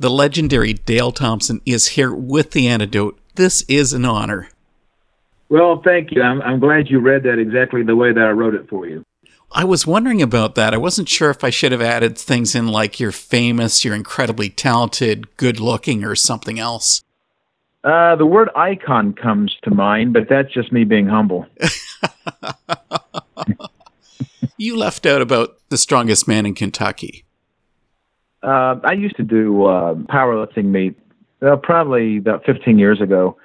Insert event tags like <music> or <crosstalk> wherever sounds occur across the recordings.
The legendary Dale Thompson is here with the antidote. This is an honor. Well, thank you. I'm, I'm glad you read that exactly the way that I wrote it for you. I was wondering about that. I wasn't sure if I should have added things in like you're famous, you're incredibly talented, good looking, or something else. Uh, the word icon comes to mind, but that's just me being humble. <laughs> you left out about the strongest man in Kentucky. Uh, I used to do uh, powerlifting meet, well, probably about 15 years ago,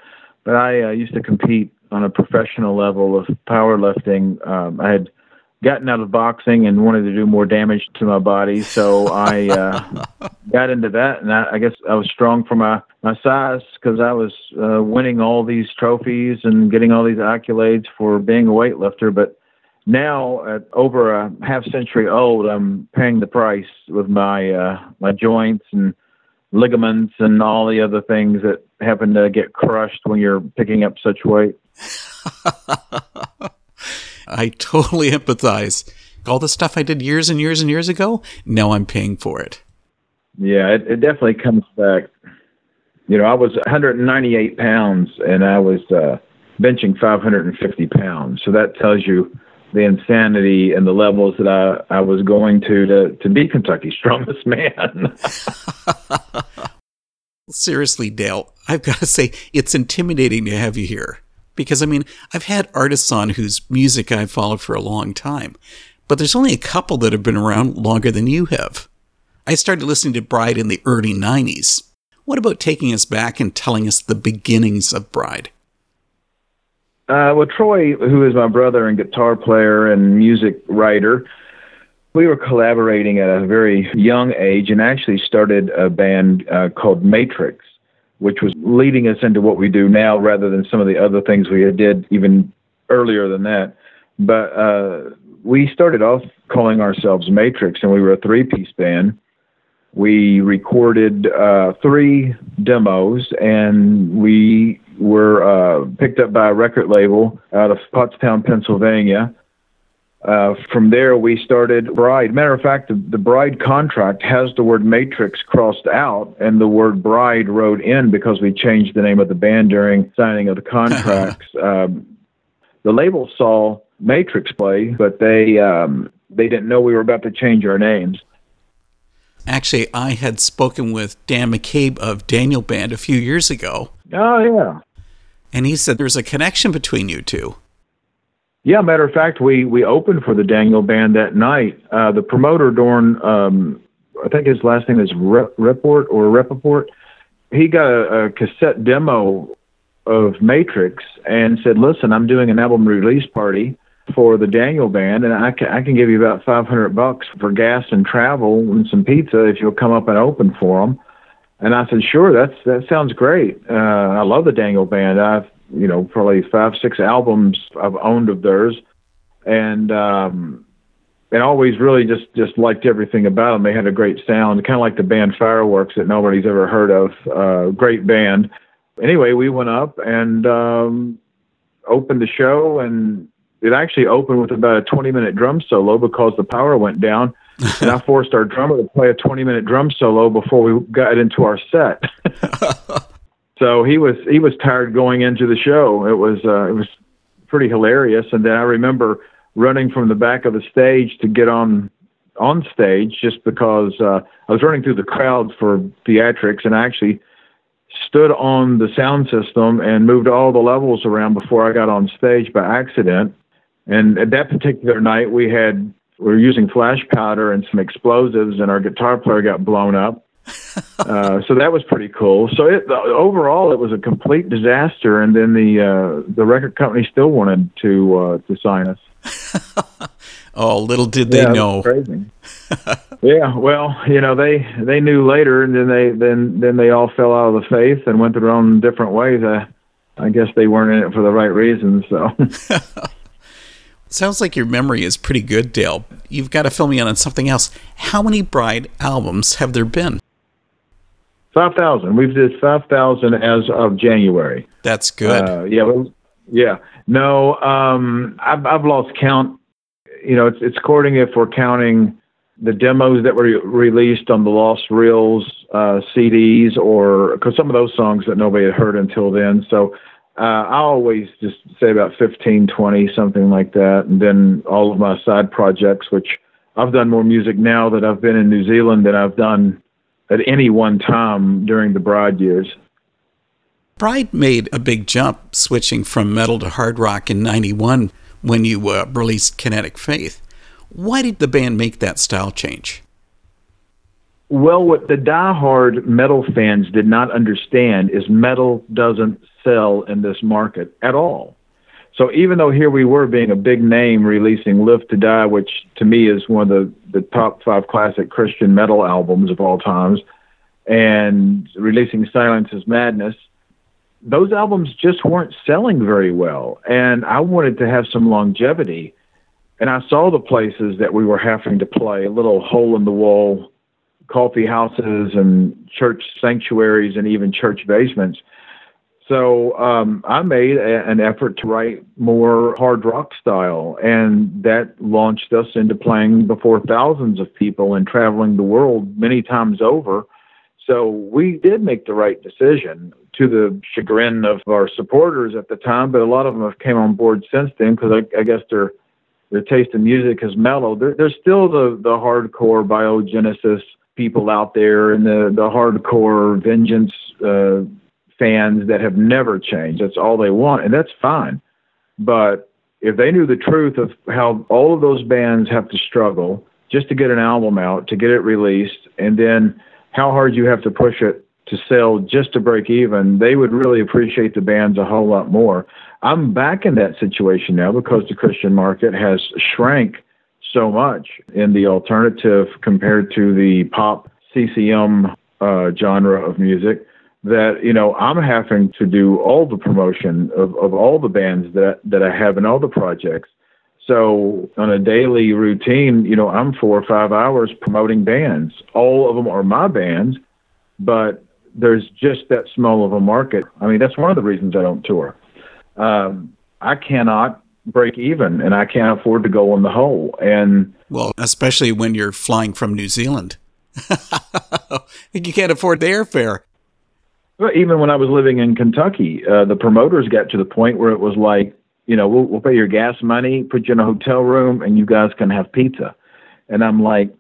but I uh, used to compete on a professional level of powerlifting. Um, I had gotten out of boxing and wanted to do more damage to my body, so I uh, <laughs> got into that, and I, I guess I was strong for my my size because I was uh, winning all these trophies and getting all these accolades for being a weightlifter, but now at over a half century old, I'm paying the price with my uh, my joints and ligaments and all the other things that happen to get crushed when you're picking up such weight. <laughs> I totally empathize. All the stuff I did years and years and years ago, now I'm paying for it. Yeah, it, it definitely comes back. You know, I was 198 pounds and I was uh, benching 550 pounds. So that tells you the insanity and the levels that I, I was going to to, to be Kentucky's <laughs> strongest man. <laughs> Seriously, Dale, I've got to say, it's intimidating to have you here. Because, I mean, I've had artists on whose music I've followed for a long time, but there's only a couple that have been around longer than you have. I started listening to Bride in the early 90s. What about taking us back and telling us the beginnings of Bride? Uh, well, Troy, who is my brother and guitar player and music writer, we were collaborating at a very young age and actually started a band uh, called Matrix, which was leading us into what we do now rather than some of the other things we did even earlier than that. But uh, we started off calling ourselves Matrix, and we were a three piece band. We recorded uh, three demos, and we were uh, picked up by a record label out of Pottstown, Pennsylvania. Uh, from there, we started Bride. Matter of fact, the, the Bride contract has the word Matrix crossed out and the word Bride wrote in because we changed the name of the band during signing of the contracts. <laughs> um, the label saw Matrix play, but they um, they didn't know we were about to change our names. Actually, I had spoken with Dan McCabe of Daniel Band a few years ago. Oh, yeah. And he said there's a connection between you two. Yeah, matter of fact, we, we opened for the Daniel Band that night. Uh, the promoter, Dorn, um, I think his last name is Report or Repaport, he got a, a cassette demo of Matrix and said, listen, I'm doing an album release party for the Daniel band, and I can, I can give you about 500 bucks for gas and travel and some pizza if you'll come up and open for them. And I said, sure, that's that sounds great. Uh, I love the Daniel band. I've you know probably five six albums I've owned of theirs, and um, and always really just just liked everything about them. They had a great sound, kind of like the band Fireworks that nobody's ever heard of. Uh, great band. Anyway, we went up and um, opened the show and it actually opened with about a 20 minute drum solo because the power went down. And I forced our drummer to play a 20 minute drum solo before we got into our set. <laughs> so he was he was tired going into the show. It was uh, it was pretty hilarious. And then I remember running from the back of the stage to get on on stage just because uh, I was running through the crowd for theatrics and I actually stood on the sound system and moved all the levels around before I got on stage by accident. And at that particular night, we had we were using flash powder and some explosives, and our guitar player got blown up. <laughs> uh, so that was pretty cool. So it, overall, it was a complete disaster. And then the uh, the record company still wanted to uh, to sign us. <laughs> oh, little did they yeah, know. Crazy. <laughs> yeah, well, you know they they knew later, and then they then then they all fell out of the faith and went their own different ways. I, I guess they weren't in it for the right reasons. So. Sounds like your memory is pretty good, Dale. You've got to fill me in on something else. How many Bride albums have there been? 5,000. We've did 5,000 as of January. That's good. Uh, yeah. Yeah. No, um, I've, I've lost count. You know, it's, it's according if we're counting the demos that were released on the Lost Reels uh, CDs, or because some of those songs that nobody had heard until then. So uh, I always just say about 15, 20, something like that. And then all of my side projects, which I've done more music now that I've been in New Zealand than I've done at any one time during the Bride years. Bride made a big jump switching from metal to hard rock in 91 when you uh, released Kinetic Faith. Why did the band make that style change? Well, what the die-hard metal fans did not understand is metal doesn't sell in this market at all. So even though here we were being a big name releasing Live to Die, which to me is one of the, the top five classic Christian metal albums of all times, and releasing Silence is Madness, those albums just weren't selling very well. And I wanted to have some longevity. And I saw the places that we were having to play, little hole in the wall coffee houses and church sanctuaries and even church basements. So um, I made a, an effort to write more hard rock style, and that launched us into playing before thousands of people and traveling the world many times over. So we did make the right decision to the chagrin of our supporters at the time, but a lot of them have came on board since then because I, I guess their their taste in music has mellowed. There, there's still the the hardcore biogenesis people out there and the the hardcore vengeance uh, fans that have never changed. That's all they want, and that's fine. But if they knew the truth of how all of those bands have to struggle just to get an album out, to get it released, and then how hard you have to push it to sell just to break even, they would really appreciate the bands a whole lot more. I'm back in that situation now because the Christian market has shrank so much in the alternative compared to the pop CCM uh, genre of music that you know I'm having to do all the promotion of, of all the bands that that I have in all the projects. So on a daily routine, you know, I'm four or five hours promoting bands. All of them are my bands, but there's just that small of a market. I mean, that's one of the reasons I don't tour. Um, I cannot break even and I can't afford to go in the hole. And well, especially when you're flying from New Zealand. <laughs> you can't afford the airfare. Even when I was living in Kentucky, uh, the promoters got to the point where it was like, you know, we'll, we'll pay your gas money, put you in a hotel room, and you guys can have pizza. And I'm like,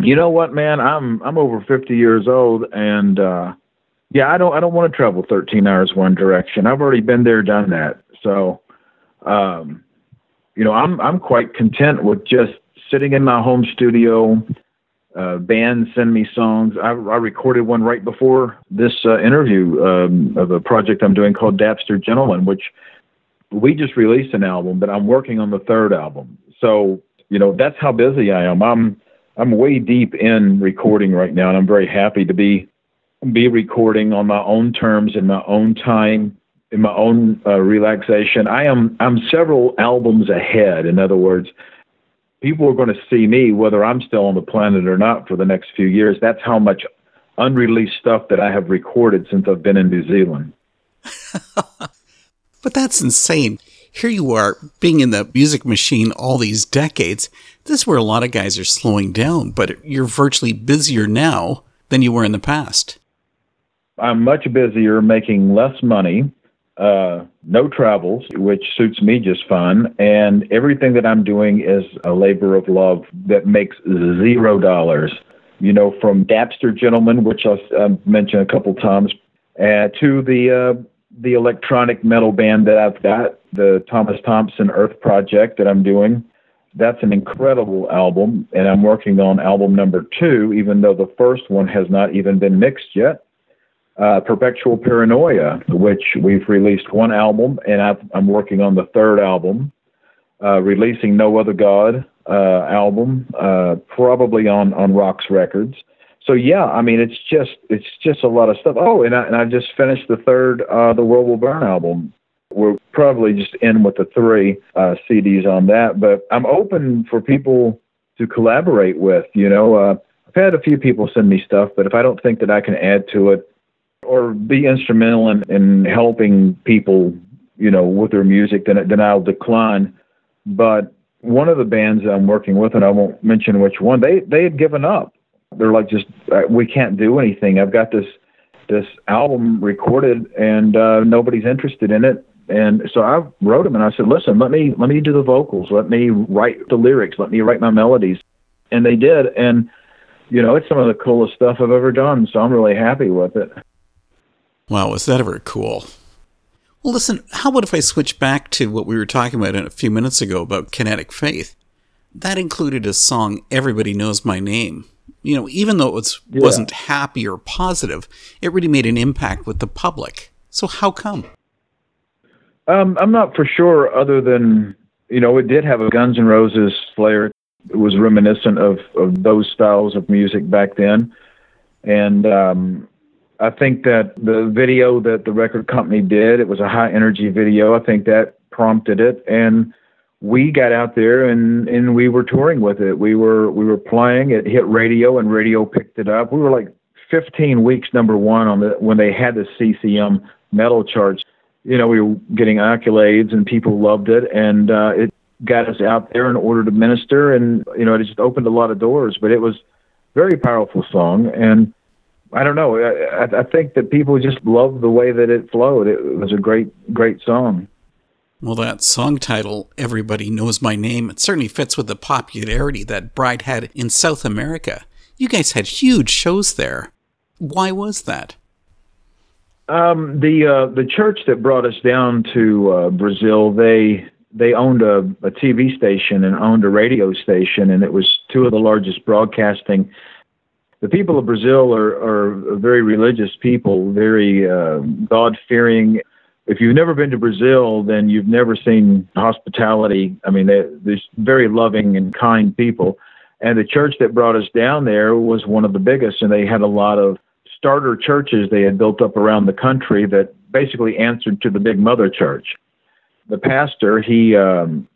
you know what, man? I'm I'm over 50 years old, and uh, yeah, I don't I don't want to travel 13 hours one direction. I've already been there, done that. So um, you know, I'm I'm quite content with just sitting in my home studio. Uh, bands send me songs. I, I recorded one right before this uh, interview um, of a project I'm doing called Dapster Gentleman, which we just released an album, but I'm working on the third album. So you know, that's how busy I am. I'm I'm way deep in recording right now, and I'm very happy to be be recording on my own terms in my own time in my own uh, relaxation. I am I'm several albums ahead. In other words, people are going to see me whether I'm still on the planet or not for the next few years. That's how much unreleased stuff that I have recorded since I've been in New Zealand. <laughs> but that's insane. Here you are being in the music machine all these decades. This is where a lot of guys are slowing down, but you're virtually busier now than you were in the past. I'm much busier making less money uh, no travels, which suits me just fine. And everything that I'm doing is a labor of love that makes zero dollars. You know, from Dapster Gentleman, which I've mentioned a couple times, uh, to the uh, the electronic metal band that I've got, the Thomas Thompson Earth Project that I'm doing. That's an incredible album, and I'm working on album number two, even though the first one has not even been mixed yet uh, Perpetual Paranoia, which we've released one album, and i am working on the third album, uh, releasing No Other God uh, album, uh, probably on on Roxx Records. So yeah, I mean it's just it's just a lot of stuff. Oh, and I, and I just finished the third uh, The World Will Burn album. We'll probably just end with the three uh, CDs on that, but I'm open for people to collaborate with. You know, I've had a few people send me stuff, but if I don't think that I can add to it or be instrumental in, in helping people, you know, with their music, then then I'll decline. But one of the bands that I'm working with, and I won't mention which one, they they had given up. They're like, just uh, we can't do anything. I've got this this album recorded, and uh, nobody's interested in it. And so I wrote them, and I said, listen, let me let me do the vocals, let me write the lyrics, let me write my melodies, and they did. And you know, it's some of the coolest stuff I've ever done. So I'm really happy with it. Wow, was that ever cool? Well, listen, how about if I switch back to what we were talking about a few minutes ago about kinetic faith? That included a song, Everybody Knows My Name. You know, even though it was, yeah. wasn't happy or positive, it really made an impact with the public. So, how come? Um, I'm not for sure, other than, you know, it did have a Guns N' Roses flair. It was reminiscent of, of those styles of music back then. And um, I think that the video that the record company did, it was a high energy video. I think that prompted it and we got out there and and we were touring with it. We were we were playing. It hit radio and radio picked it up. We were like 15 weeks number 1 on the when they had the CCM metal charts. You know, we were getting accolades and people loved it and uh it got us out there in order to minister and you know, it just opened a lot of doors, but it was very powerful song and I don't know. I, I think that people just love the way that it flowed. It was a great, great song. Well, that song title, Everybody Knows My Name, it certainly fits with the popularity that Bride had in South America. You guys had huge shows there. Why was that? Um, the uh, the church that brought us down to uh, Brazil, they they owned a, a TV station and owned a radio station, and it was two of the largest broadcasting the people of Brazil are, are very religious people, very uh, God fearing. If you've never been to Brazil, then you've never seen hospitality. I mean, they're, they're very loving and kind people. And the church that brought us down there was one of the biggest, and they had a lot of starter churches they had built up around the country that basically answered to the big mother church. The pastor, he um,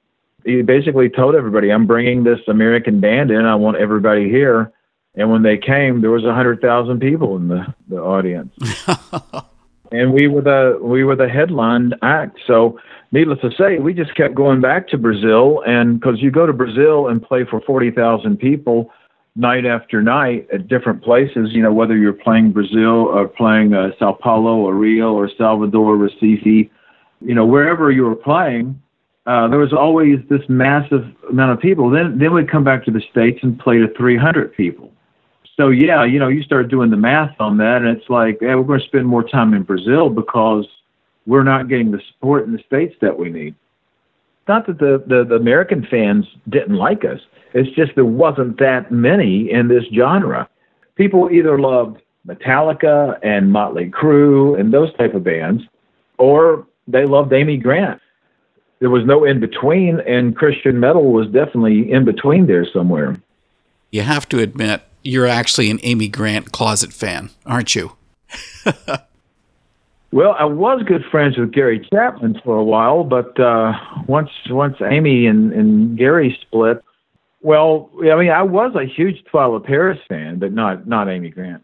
he basically told everybody, "I'm bringing this American band in. I want everybody here." And when they came, there was a hundred thousand people in the, the audience. <laughs> and we were the we were the headline act. So, needless to say, we just kept going back to Brazil, and because you go to Brazil and play for forty thousand people night after night at different places, you know whether you're playing Brazil or playing uh, Sao Paulo or Rio or Salvador, Recife, you know wherever you were playing. Uh, there was always this massive amount of people. Then, then we'd come back to the states and play to 300 people so yeah, you know, you start doing the math on that, and it's like, yeah, we're going to spend more time in Brazil because we're not getting the support in the states that we need. Not that the, the, the American fans didn't like us. It's just there wasn't that many in this genre. People either loved Metallica and Motley Crue and those type of bands, or they loved Amy Grant. There was no in between, and Christian metal was definitely in between there somewhere. You have to admit, you're actually an Amy Grant closet fan, aren't you? <laughs> well, I was good friends with Gary Chapman for a while, but uh, once once Amy and, and Gary split, well, I mean, I was a huge Twila Paris fan, but not not Amy Grant.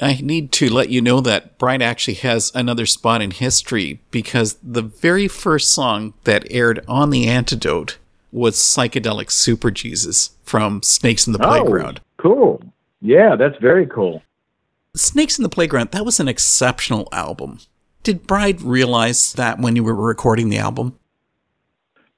I need to let you know that Bride actually has another spot in history because the very first song that aired on The Antidote was Psychedelic Super Jesus from Snakes in the oh, Playground. Cool. Yeah, that's very cool. Snakes in the Playground, that was an exceptional album. Did Bride realize that when you were recording the album?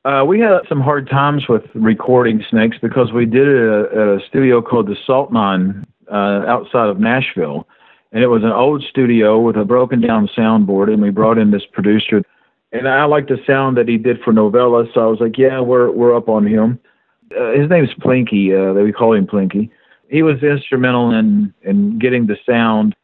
Uh, we had some hard times with recording Snakes because we did it at a, at a studio called the Salt Mine uh, outside of Nashville. And it was an old studio with a broken down soundboard, and we brought in this producer and I like the sound that he did for Novella, so I was like, yeah, we're we're up on him. Uh, his name's Plinky. Uh, we call him Plinky. He was instrumental in in getting the sound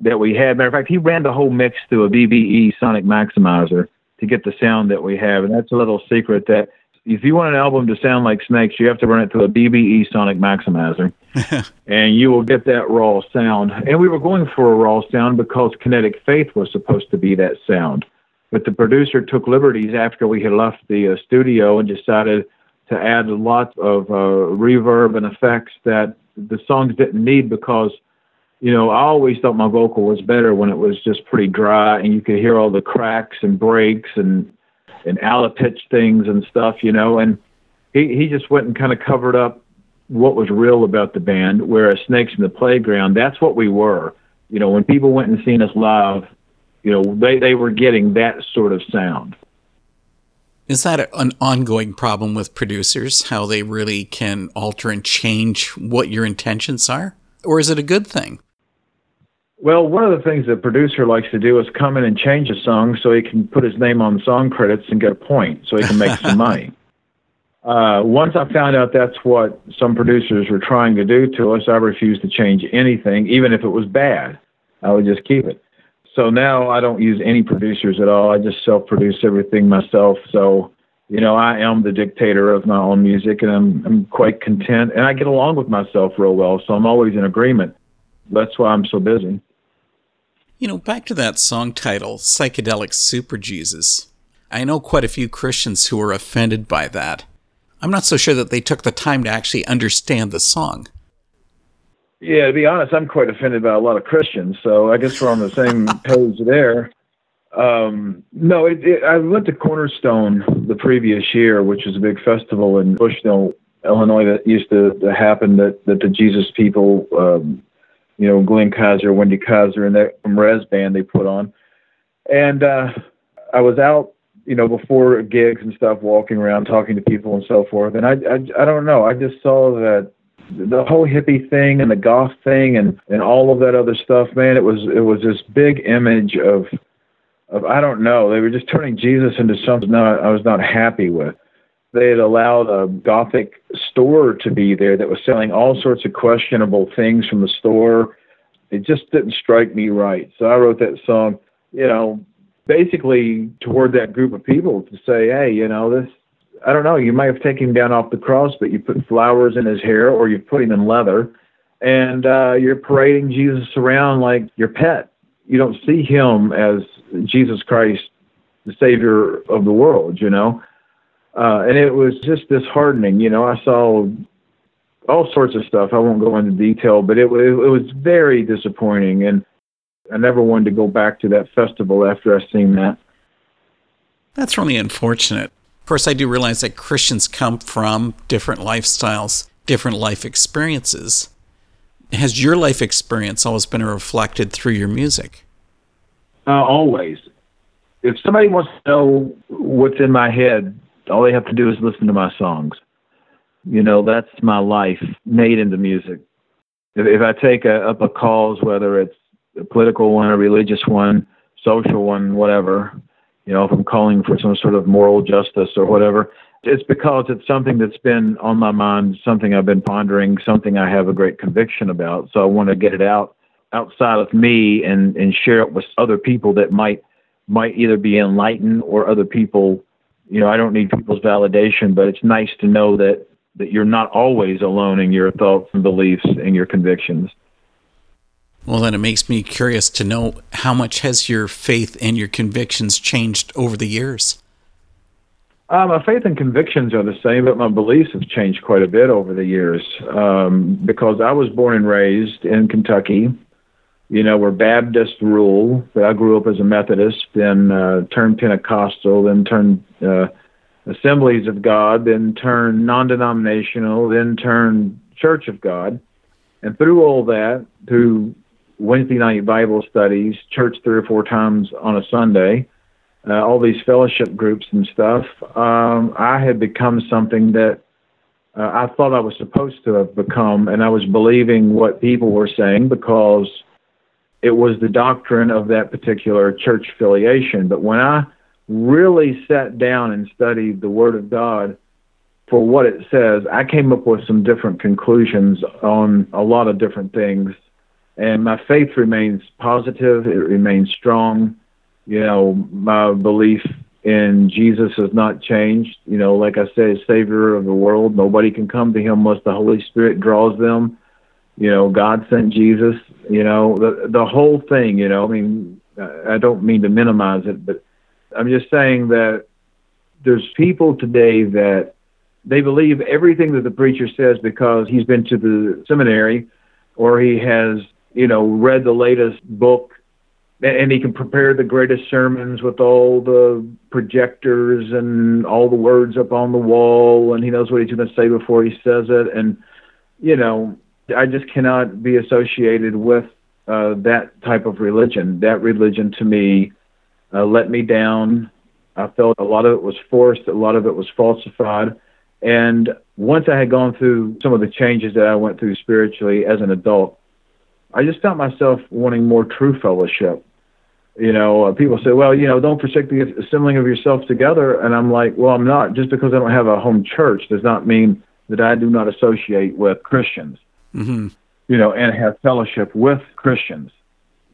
that we had. Matter of fact, he ran the whole mix through a BBE Sonic Maximizer to get the sound that we have, and that's a little secret that if you want an album to sound like Snakes, you have to run it through a BBE Sonic Maximizer, <laughs> and you will get that raw sound. And we were going for a raw sound because Kinetic Faith was supposed to be that sound. But the producer took liberties after we had left the uh, studio and decided to add lots of uh, reverb and effects that the songs didn't need because, you know, I always thought my vocal was better when it was just pretty dry and you could hear all the cracks and breaks and and out of pitch things and stuff, you know. And he he just went and kind of covered up what was real about the band. Whereas Snakes in the Playground, that's what we were. You know, when people went and seen us live, you know, they they were getting that sort of sound. Is that an ongoing problem with producers? How they really can alter and change what your intentions are, or is it a good thing? Well, one of the things the producer likes to do is come in and change a song so he can put his name on song credits and get a point so he can make some <laughs> money. Uh, once I found out that's what some producers were trying to do to us, I refused to change anything, even if it was bad. I would just keep it. So now I don't use any producers at all. I just self produce everything myself. So, you know, I am the dictator of my own music and I'm, I'm quite content and I get along with myself real well. So I'm always in agreement. That's why I'm so busy. You know, back to that song title, Psychedelic Super Jesus. I know quite a few Christians who are offended by that. I'm not so sure that they took the time to actually understand the song. Yeah, to be honest, I'm quite offended by a lot of Christians, so I guess we're on the same <laughs> page there. Um, no, it, it, I went to Cornerstone the previous year, which was a big festival in Bushnell, Illinois, that used to, to happen. That that the Jesus people, um, you know, Glenn Kaiser, Wendy Kaiser, and that from Rez band they put on, and uh, I was out you know, before gigs and stuff, walking around talking to people and so forth. And I, I, I don't know. I just saw that the whole hippie thing and the goth thing and and all of that other stuff. Man, it was it was this big image of of I don't know. They were just turning Jesus into something not, I was not happy with. They had allowed a gothic store to be there that was selling all sorts of questionable things from the store. It just didn't strike me right. So I wrote that song. You know, basically toward that group of people to say, hey, you know, this, I don't know, you might have taken him down off the cross, but you put flowers in his hair or you put him in leather and uh, you're parading Jesus around like your pet. You don't see him as Jesus Christ, the Savior of the world, you know? Uh, and it was just disheartening. You know, I saw all sorts of stuff. I won't go into detail, but it, it, it was very disappointing. And I never wanted to go back to that festival after I seen that. That's really unfortunate. Course, I do realize that Christians come from different lifestyles, different life experiences. Has your life experience always been reflected through your music? Uh, always. If somebody wants to know what's in my head, all they have to do is listen to my songs. You know, that's my life made into music. If, if I take a, up a cause, whether it's a political one, a religious one, social one, whatever, you know, if I'm calling for some sort of moral justice or whatever, it's because it's something that's been on my mind, something I've been pondering, something I have a great conviction about. So I want to get it out outside of me and, and share it with other people that might might either be enlightened or other people you know, I don't need people's validation, but it's nice to know that that you're not always alone in your thoughts and beliefs and your convictions. Well, then it makes me curious to know how much has your faith and your convictions changed over the years? Uh, my faith and convictions are the same, but my beliefs have changed quite a bit over the years um, because I was born and raised in Kentucky, you know, where Baptist rule. I grew up as a Methodist, then uh, turned Pentecostal, then turned uh, Assemblies of God, then turned non denominational, then turned Church of God. And through all that, through Wednesday night Bible studies, church three or four times on a Sunday, uh, all these fellowship groups and stuff, um, I had become something that uh, I thought I was supposed to have become, and I was believing what people were saying because it was the doctrine of that particular church affiliation. But when I really sat down and studied the Word of God for what it says, I came up with some different conclusions on a lot of different things and my faith remains positive. It remains strong. You know, my belief in Jesus has not changed. You know, like I said, Savior of the world. Nobody can come to Him unless the Holy Spirit draws them. You know, God sent Jesus. You know, the the whole thing. You know, I mean, I don't mean to minimize it, but I'm just saying that there's people today that they believe everything that the preacher says because he's been to the seminary or he has you know, read the latest book and he can prepare the greatest sermons with all the projectors and all the words up on the wall and he knows what he's going to say before he says it. And you know i just cannot be associated with uh, that type of religion. That religion to me uh, let me down. I felt a lot of it was forced a lot of it was falsified. And once i had gone through some of the changes that i went through spiritually as an adult I just found myself wanting more true fellowship you know, uh, people say, well, you know, don't forsake the assembling of yourself together. And I'm like, well, I'm not. Just because I don't have a home church does not mean that I do not associate with Christians, mm-hmm. you know, and have fellowship with Christians.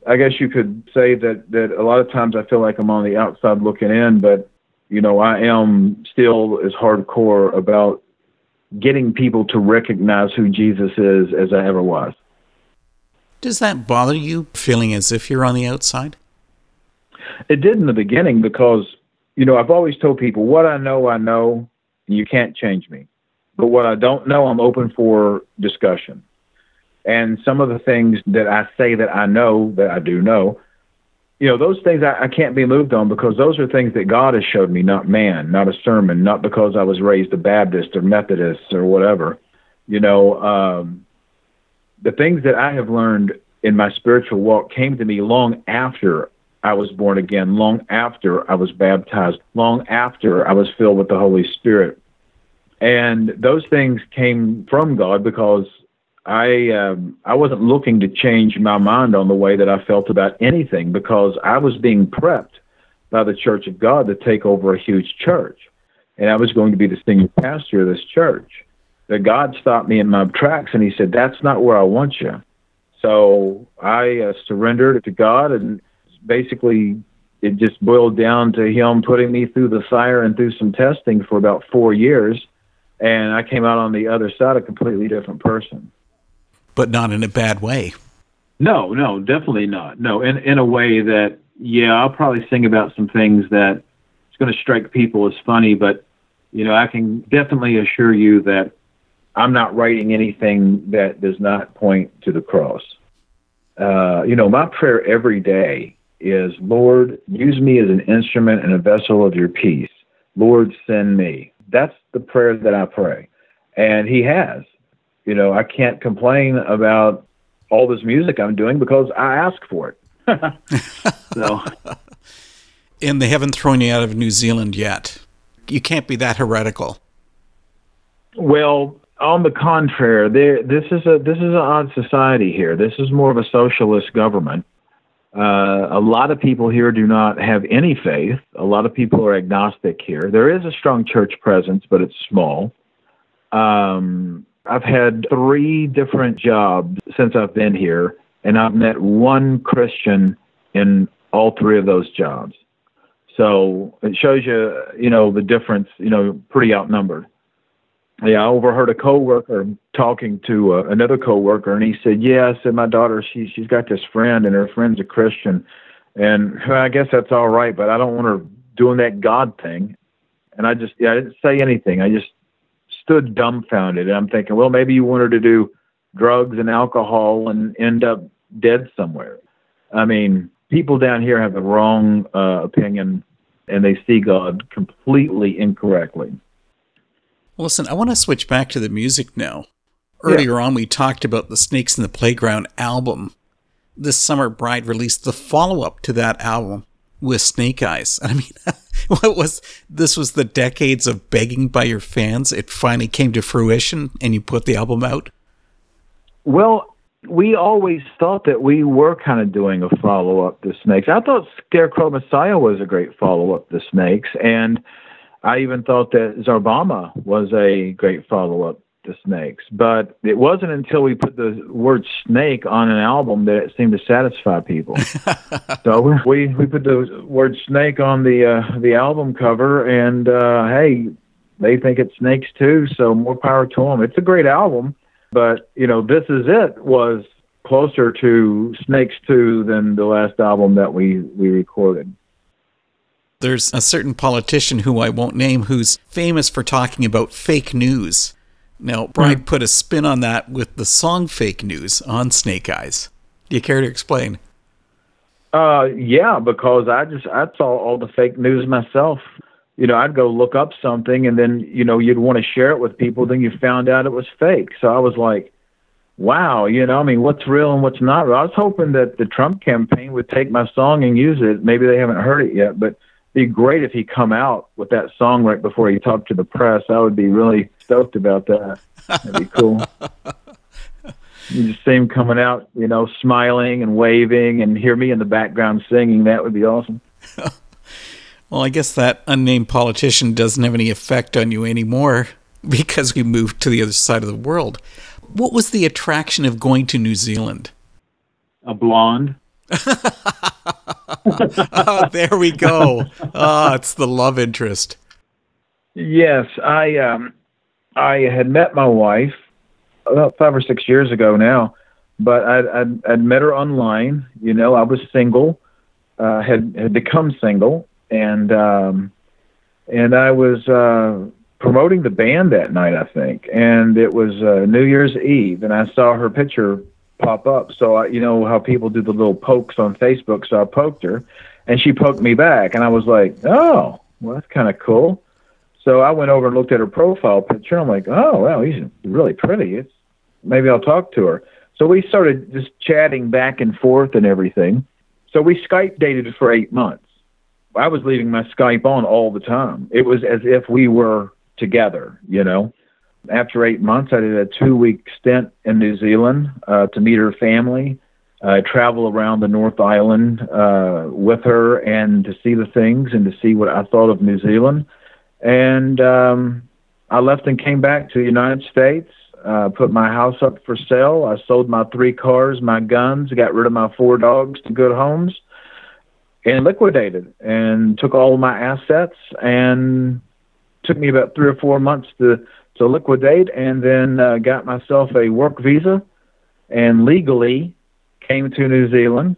I guess you could say that, that a lot of times I feel like I'm on the outside looking in, but, you know, I am still as hardcore about getting people to recognize who Jesus is as I ever was. Does that bother you, feeling as if you're on the outside? It did in the beginning because, you know, I've always told people what I know, I know, and you can't change me. But what I don't know, I'm open for discussion. And some of the things that I say that I know, that I do know, you know, those things I, I can't be moved on because those are things that God has showed me, not man, not a sermon, not because I was raised a Baptist or Methodist or whatever. You know, um, the things that I have learned in my spiritual walk came to me long after I was born again, long after I was baptized, long after I was filled with the Holy Spirit. And those things came from God because I um, I wasn't looking to change my mind on the way that I felt about anything because I was being prepped by the Church of God to take over a huge church, and I was going to be the senior pastor of this church. That God stopped me in my tracks and He said, "That's not where I want you." So I uh, surrendered to God and basically it just boiled down to him putting me through the fire and through some testing for about four years and i came out on the other side a completely different person. But not in a bad way. No no definitely not. No in in a way that yeah i'll probably sing about some things that it's going to strike people as funny but you know i can definitely assure you that i'm not writing anything that does not point to the cross uh, you know my prayer every day is Lord, use me as an instrument and a vessel of your peace. Lord, send me. That's the prayer that I pray. And he has. You know, I can't complain about all this music I'm doing because I ask for it. <laughs> so and they haven't thrown you out of New Zealand yet. You can't be that heretical. Well, on the contrary, there this is a this is an odd society here. This is more of a socialist government uh, a lot of people here do not have any faith. A lot of people are agnostic here. There is a strong church presence, but it's small. Um, I've had three different jobs since I've been here, and I've met one Christian in all three of those jobs. So it shows you, you know, the difference, you know, pretty outnumbered yeah, I overheard a coworker talking to uh, another coworker, and he said, "Yeah," I said, "My daughter, she she's got this friend, and her friend's a Christian, and well, I guess that's all right, but I don't want her doing that God thing." And I just, yeah, I didn't say anything. I just stood dumbfounded, and I'm thinking, well, maybe you want her to do drugs and alcohol and end up dead somewhere. I mean, people down here have the wrong uh, opinion, and they see God completely incorrectly. Well, listen, I want to switch back to the music now. Earlier yeah. on, we talked about the Snakes in the Playground album. This summer, Bride released the follow up to that album with Snake Eyes. <laughs> I mean, what was this? Was the decades of begging by your fans? It finally came to fruition, and you put the album out. Well, we always thought that we were kind of doing a follow up to Snakes. I thought Scarecrow Messiah was a great follow up to Snakes, and I even thought that Zarbama was a great follow up to Snakes, but it wasn't until we put the word snake on an album that it seemed to satisfy people. <laughs> so we we put the word snake on the uh, the album cover, and uh, hey, they think it's snakes too. So more power to them. It's a great album, but you know, this is it was closer to Snakes 2 than the last album that we we recorded. There's a certain politician who I won't name who's famous for talking about fake news. Now, Bride mm. put a spin on that with the song Fake News on Snake Eyes. Do you care to explain? Uh, yeah, because I just I saw all the fake news myself. You know, I'd go look up something, and then you know you'd want to share it with people. Then you found out it was fake. So I was like, wow, you know, I mean, what's real and what's not real. I was hoping that the Trump campaign would take my song and use it. Maybe they haven't heard it yet, but it'd be great if he come out with that song right before he talked to the press. I would be really stoked about that. That'd be cool. <laughs> you just see him coming out, you know, smiling and waving, and hear me in the background singing. That would be awesome. <laughs> well, I guess that unnamed politician doesn't have any effect on you anymore <laughs> because we moved to the other side of the world. What was the attraction of going to New Zealand? A blonde. <laughs> oh, there we go. Oh, it's the love interest. Yes, I um, I had met my wife about five or six years ago now, but I'd, I'd, I'd met her online. You know, I was single, uh, had had become single, and um, and I was uh, promoting the band that night, I think, and it was uh, New Year's Eve, and I saw her picture pop up. So I, you know how people do the little pokes on Facebook. So I poked her, and she poked me back, and I was like, oh, well, that's kind of cool. So I went over and looked at her profile picture. I'm like, oh, wow, he's really pretty. It's maybe I'll talk to her. So we started just chatting back and forth and everything. So we Skype dated for eight months. I was leaving my Skype on all the time. It was as if we were together, you know. After eight months, I did a two week stint in New Zealand uh, to meet her family. I travel around the North Island uh, with her and to see the things and to see what I thought of New Zealand. And um, I left and came back to the United States. Uh, put my house up for sale. I sold my three cars, my guns, got rid of my four dogs to good homes, and liquidated and took all my assets and took me about three or four months to to liquidate, and then uh, got myself a work visa, and legally came to New Zealand,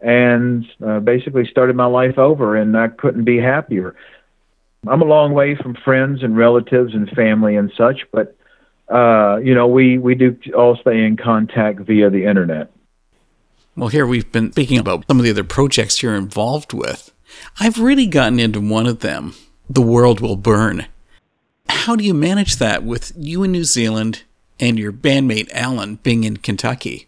and uh, basically started my life over, and I couldn't be happier. I'm a long way from friends and relatives and family and such, but uh, you know, we we do all stay in contact via the internet. Well, here we've been speaking about some of the other projects you're involved with. I've really gotten into one of them the world will burn. How do you manage that with you in New Zealand and your bandmate Alan being in Kentucky?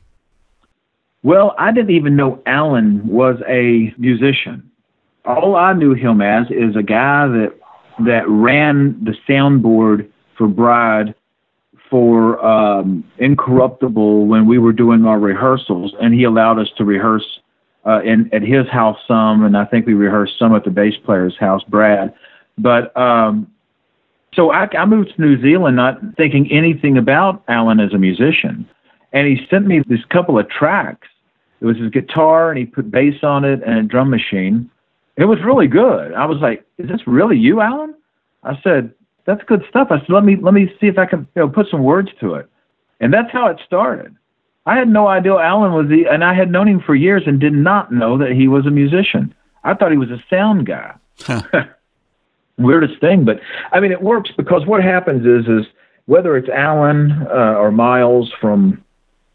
Well, I didn't even know Alan was a musician. All I knew him as is a guy that that ran the soundboard for Bride for um, Incorruptible when we were doing our rehearsals, and he allowed us to rehearse uh, in at his house some, and I think we rehearsed some at the bass player's house, Brad. But um, so I, I moved to New Zealand not thinking anything about Alan as a musician. And he sent me this couple of tracks. It was his guitar, and he put bass on it and a drum machine. It was really good. I was like, "Is this really you, Alan?" I said, "That's good stuff." I said, "Let me let me see if I can you know put some words to it." And that's how it started. I had no idea Alan was the, and I had known him for years and did not know that he was a musician. I thought he was a sound guy. <laughs> weirdest thing, but I mean, it works because what happens is, is whether it's Alan uh, or Miles from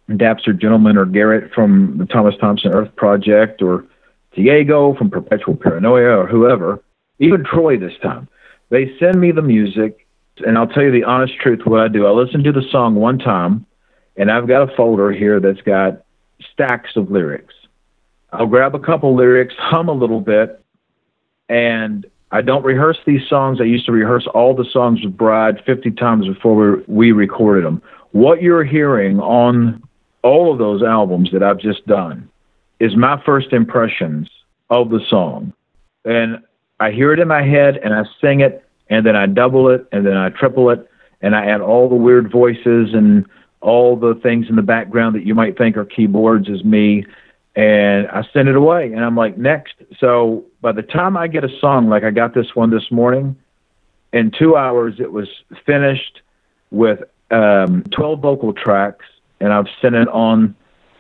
Dapster Gentleman or Garrett from the Thomas Thompson Earth Project or Diego from Perpetual Paranoia or whoever, even Troy this time, they send me the music, and I'll tell you the honest truth what I do. I listen to the song one time, and I've got a folder here that's got stacks of lyrics. I'll grab a couple lyrics, hum a little bit, and I don't rehearse these songs. I used to rehearse all the songs with Bride 50 times before we, we recorded them. What you're hearing on all of those albums that I've just done is my first impressions of the song. And I hear it in my head and I sing it and then I double it and then I triple it and I add all the weird voices and all the things in the background that you might think are keyboards as me and I send it away and I'm like next. So by the time I get a song like I got this one this morning, in two hours it was finished with um, 12 vocal tracks, and I've sent it on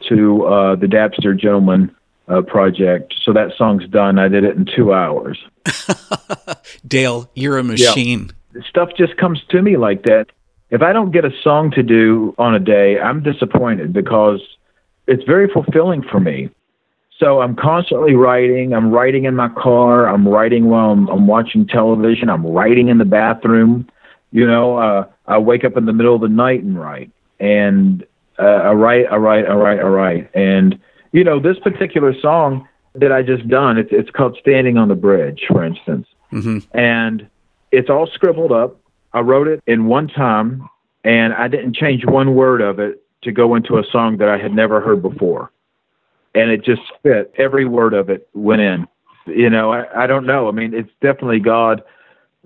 to uh, the Dapster Gentleman uh, project. So that song's done. I did it in two hours. <laughs> Dale, you're a machine. Yeah. Stuff just comes to me like that. If I don't get a song to do on a day, I'm disappointed because it's very fulfilling for me. So I'm constantly writing. I'm writing in my car. I'm writing while I'm, I'm watching television. I'm writing in the bathroom. You know, uh, I wake up in the middle of the night and write. And uh, I write, I write, I write, I write. And, you know, this particular song that I just done, it's, it's called Standing on the Bridge, for instance. Mm-hmm. And it's all scribbled up. I wrote it in one time, and I didn't change one word of it to go into a song that I had never heard before and it just fit. Every word of it went in. You know, I, I don't know. I mean, it's definitely God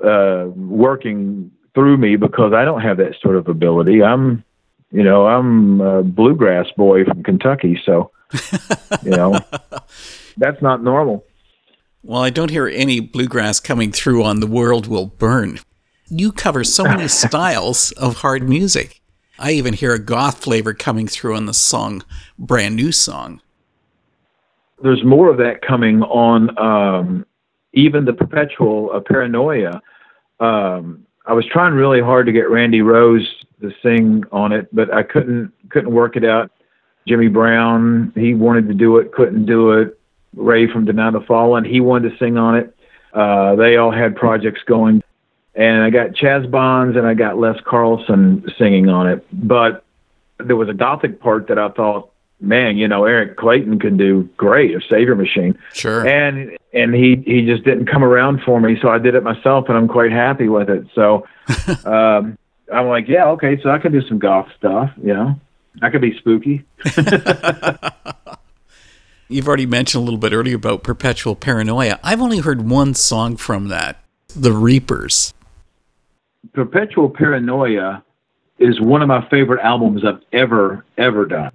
uh, working through me because I don't have that sort of ability. I'm, you know, I'm a bluegrass boy from Kentucky, so <laughs> you know, that's not normal. Well, I don't hear any bluegrass coming through on "The World Will Burn." You cover so many <laughs> styles of hard music. I even hear a goth flavor coming through on the song "Brand New Song." There's more of that coming on um, even the perpetual uh, paranoia. Um, I was trying really hard to get Randy Rose to sing on it, but I couldn't couldn't work it out. Jimmy Brown, he wanted to do it, couldn't do it. Ray from Deny the Fallen, he wanted to sing on it. Uh, they all had projects going, and I got Chaz Bonds and I got Les Carlsen singing on it. But there was a gothic part that I thought man, you know, Eric Clayton could do great, a Saviour Machine. Sure. And and he he just didn't come around for me, so I did it myself, and I'm quite happy with it. So <laughs> um, I'm like, yeah, okay, so I can do some goth stuff, you know. I could be spooky. <laughs> You've already mentioned a little bit earlier about Perpetual Paranoia. I've only heard one song from that, The Reapers. Perpetual Paranoia is one of my favorite albums I've ever, ever done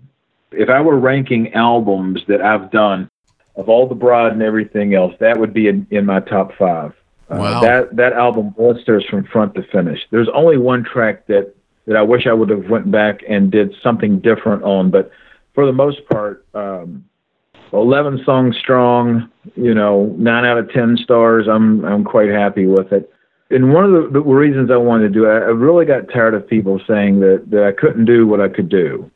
if I were ranking albums that I've done of all the Bride and everything else, that would be in, in my top five. Uh, wow. Uh, that that album blisters from front to finish. There's only one track that that I wish I would have went back and did something different on, but for the most part, um, 11 songs strong. You know, nine out of 10 stars. I'm I'm quite happy with it. And one of the, the reasons I wanted to do it, I really got tired of people saying that that I couldn't do what I could do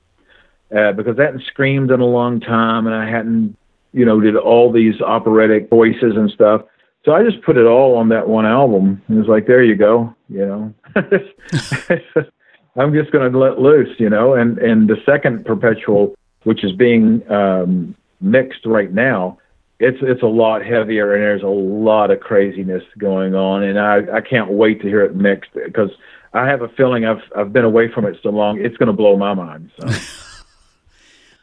uh, because I hadn't screamed in a long time and I hadn't, you know, did all these operatic voices and stuff. So I just put it all on that one album. It was like, there you go, you know. <laughs> I'm just going to let loose, you know. And and the second perpetual, which is being um, mixed right now, it's it's a lot heavier and there's a lot of craziness going on, and I I can't wait to hear it mixed because I have a feeling I've I've been away from it so long, it's going to blow my mind. So. <laughs>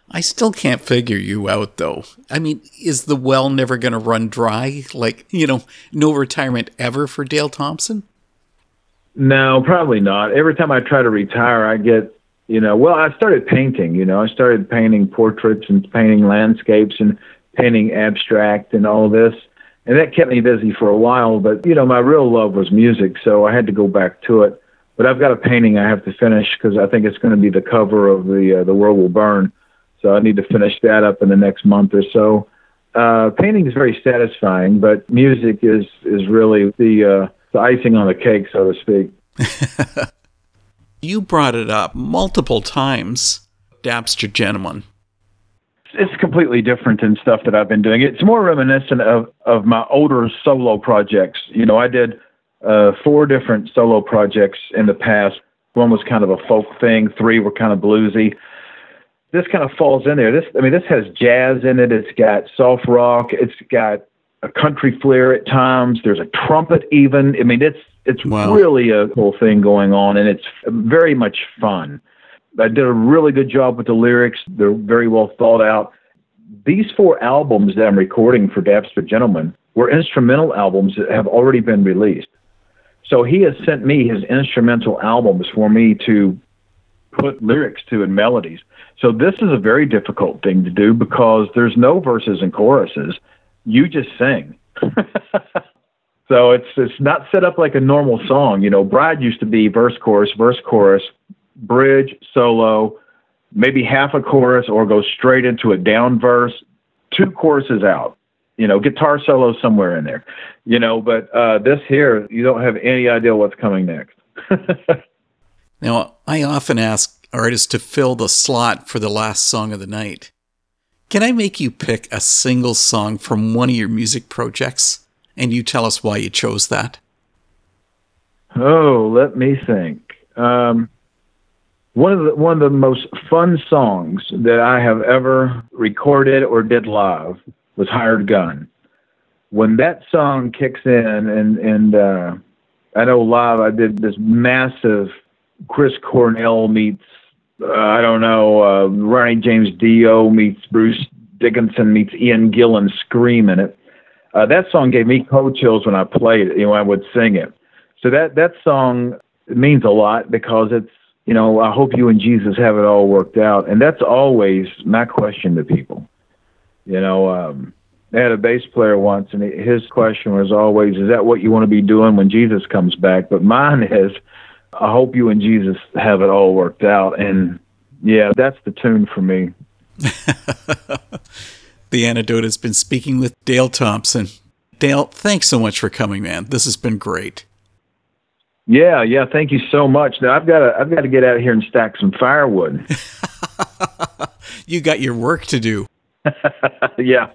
I still can't figure you out, though. I mean, is the well never going to run dry? Like, you know, no retirement ever for Dale Thompson? No, probably not. Every time I try to retire, I get, you know, well, I started painting, you know, I started painting portraits and painting landscapes and painting abstract and all this. And that kept me busy for a while. But, you know, my real love was music, so I had to go back to it. But I've got a painting I have to finish because I think it's going to be the cover of the uh, The World Will Burn so I need to finish that up in the next month or so. Uh, painting is very satisfying, but music is is really the uh, the icing on the cake, so to speak. <laughs> you brought it up multiple times, Dapster Gentleman. It's completely different than stuff that I've been doing. It's more reminiscent of of my older solo projects. You know, I did uh, four different solo projects in the past. One was kind of a folk thing. Three were kind of bluesy this kind of falls in there. This, I mean, this has jazz in it. It's got soft rock. It's got a country flair at times. There's a trumpet even. I mean, it's it's wow. really a cool thing going on, and it's very much fun. I did a really good job with the lyrics. They're very well thought out. These four albums that I'm recording for Dapster Gentleman were instrumental albums that have already been released. So he has sent me his instrumental albums for me to put lyrics to and melodies. So this is a very difficult thing to do because there's no verses and choruses. You just sing. <laughs> so it's it's not set up like a normal song. You know, Bride used to be verse chorus, verse chorus, bridge, solo, maybe half a chorus or go straight into a down verse, two choruses out. You know, guitar solo somewhere in there. You know, but uh, this here, you don't have any idea what's coming next. <laughs> now, I often ask artists to fill the slot for the last song of the night. Can I make you pick a single song from one of your music projects and you tell us why you chose that? Oh, let me think. Um, one of the one of the most fun songs that I have ever recorded or did live was "Hired Gun." When that song kicks in, and and uh, I know live, I did this massive Chris Cornell meets uh, I don't know uh, Ronnie James Dio meets Bruce Dickinson meets Ian Gillan scream in it. Uh, that song gave me cold chills when I played it. You know, I would sing it. So that that song means a lot because it's you know I hope you and Jesus have it all worked out, and that's always my question to people. You know, um, I had a bass player once, and his question was always, "Is that what you want to be doing when Jesus comes back?" But mine <laughs> is, "I hope you and Jesus have it all worked out." And yeah, that's the tune for me. <laughs> the antidote has been speaking with Dale Thompson. Dale, thanks so much for coming, man. This has been great. Yeah, yeah. Thank you so much. Now I've got to I've got to get out of here and stack some firewood. <laughs> you got your work to do. <laughs> yeah.